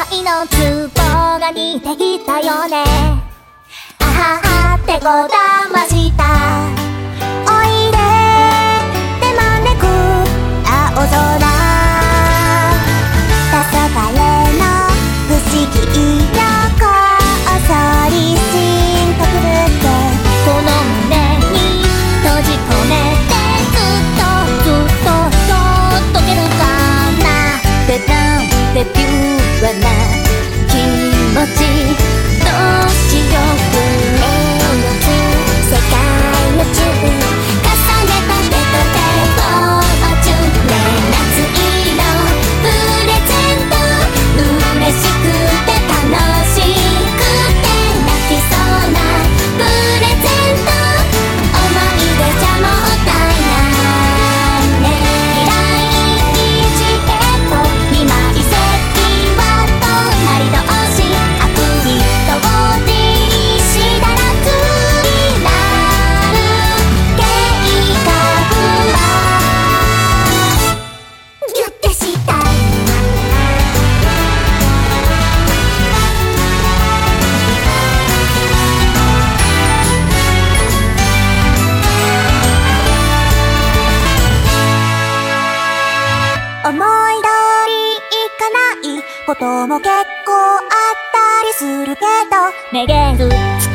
愛のツボが似てきたよね。あははってこだました。おいで。って招く青空。が昏の不思議な your way ないことも結構あったりするけどめげず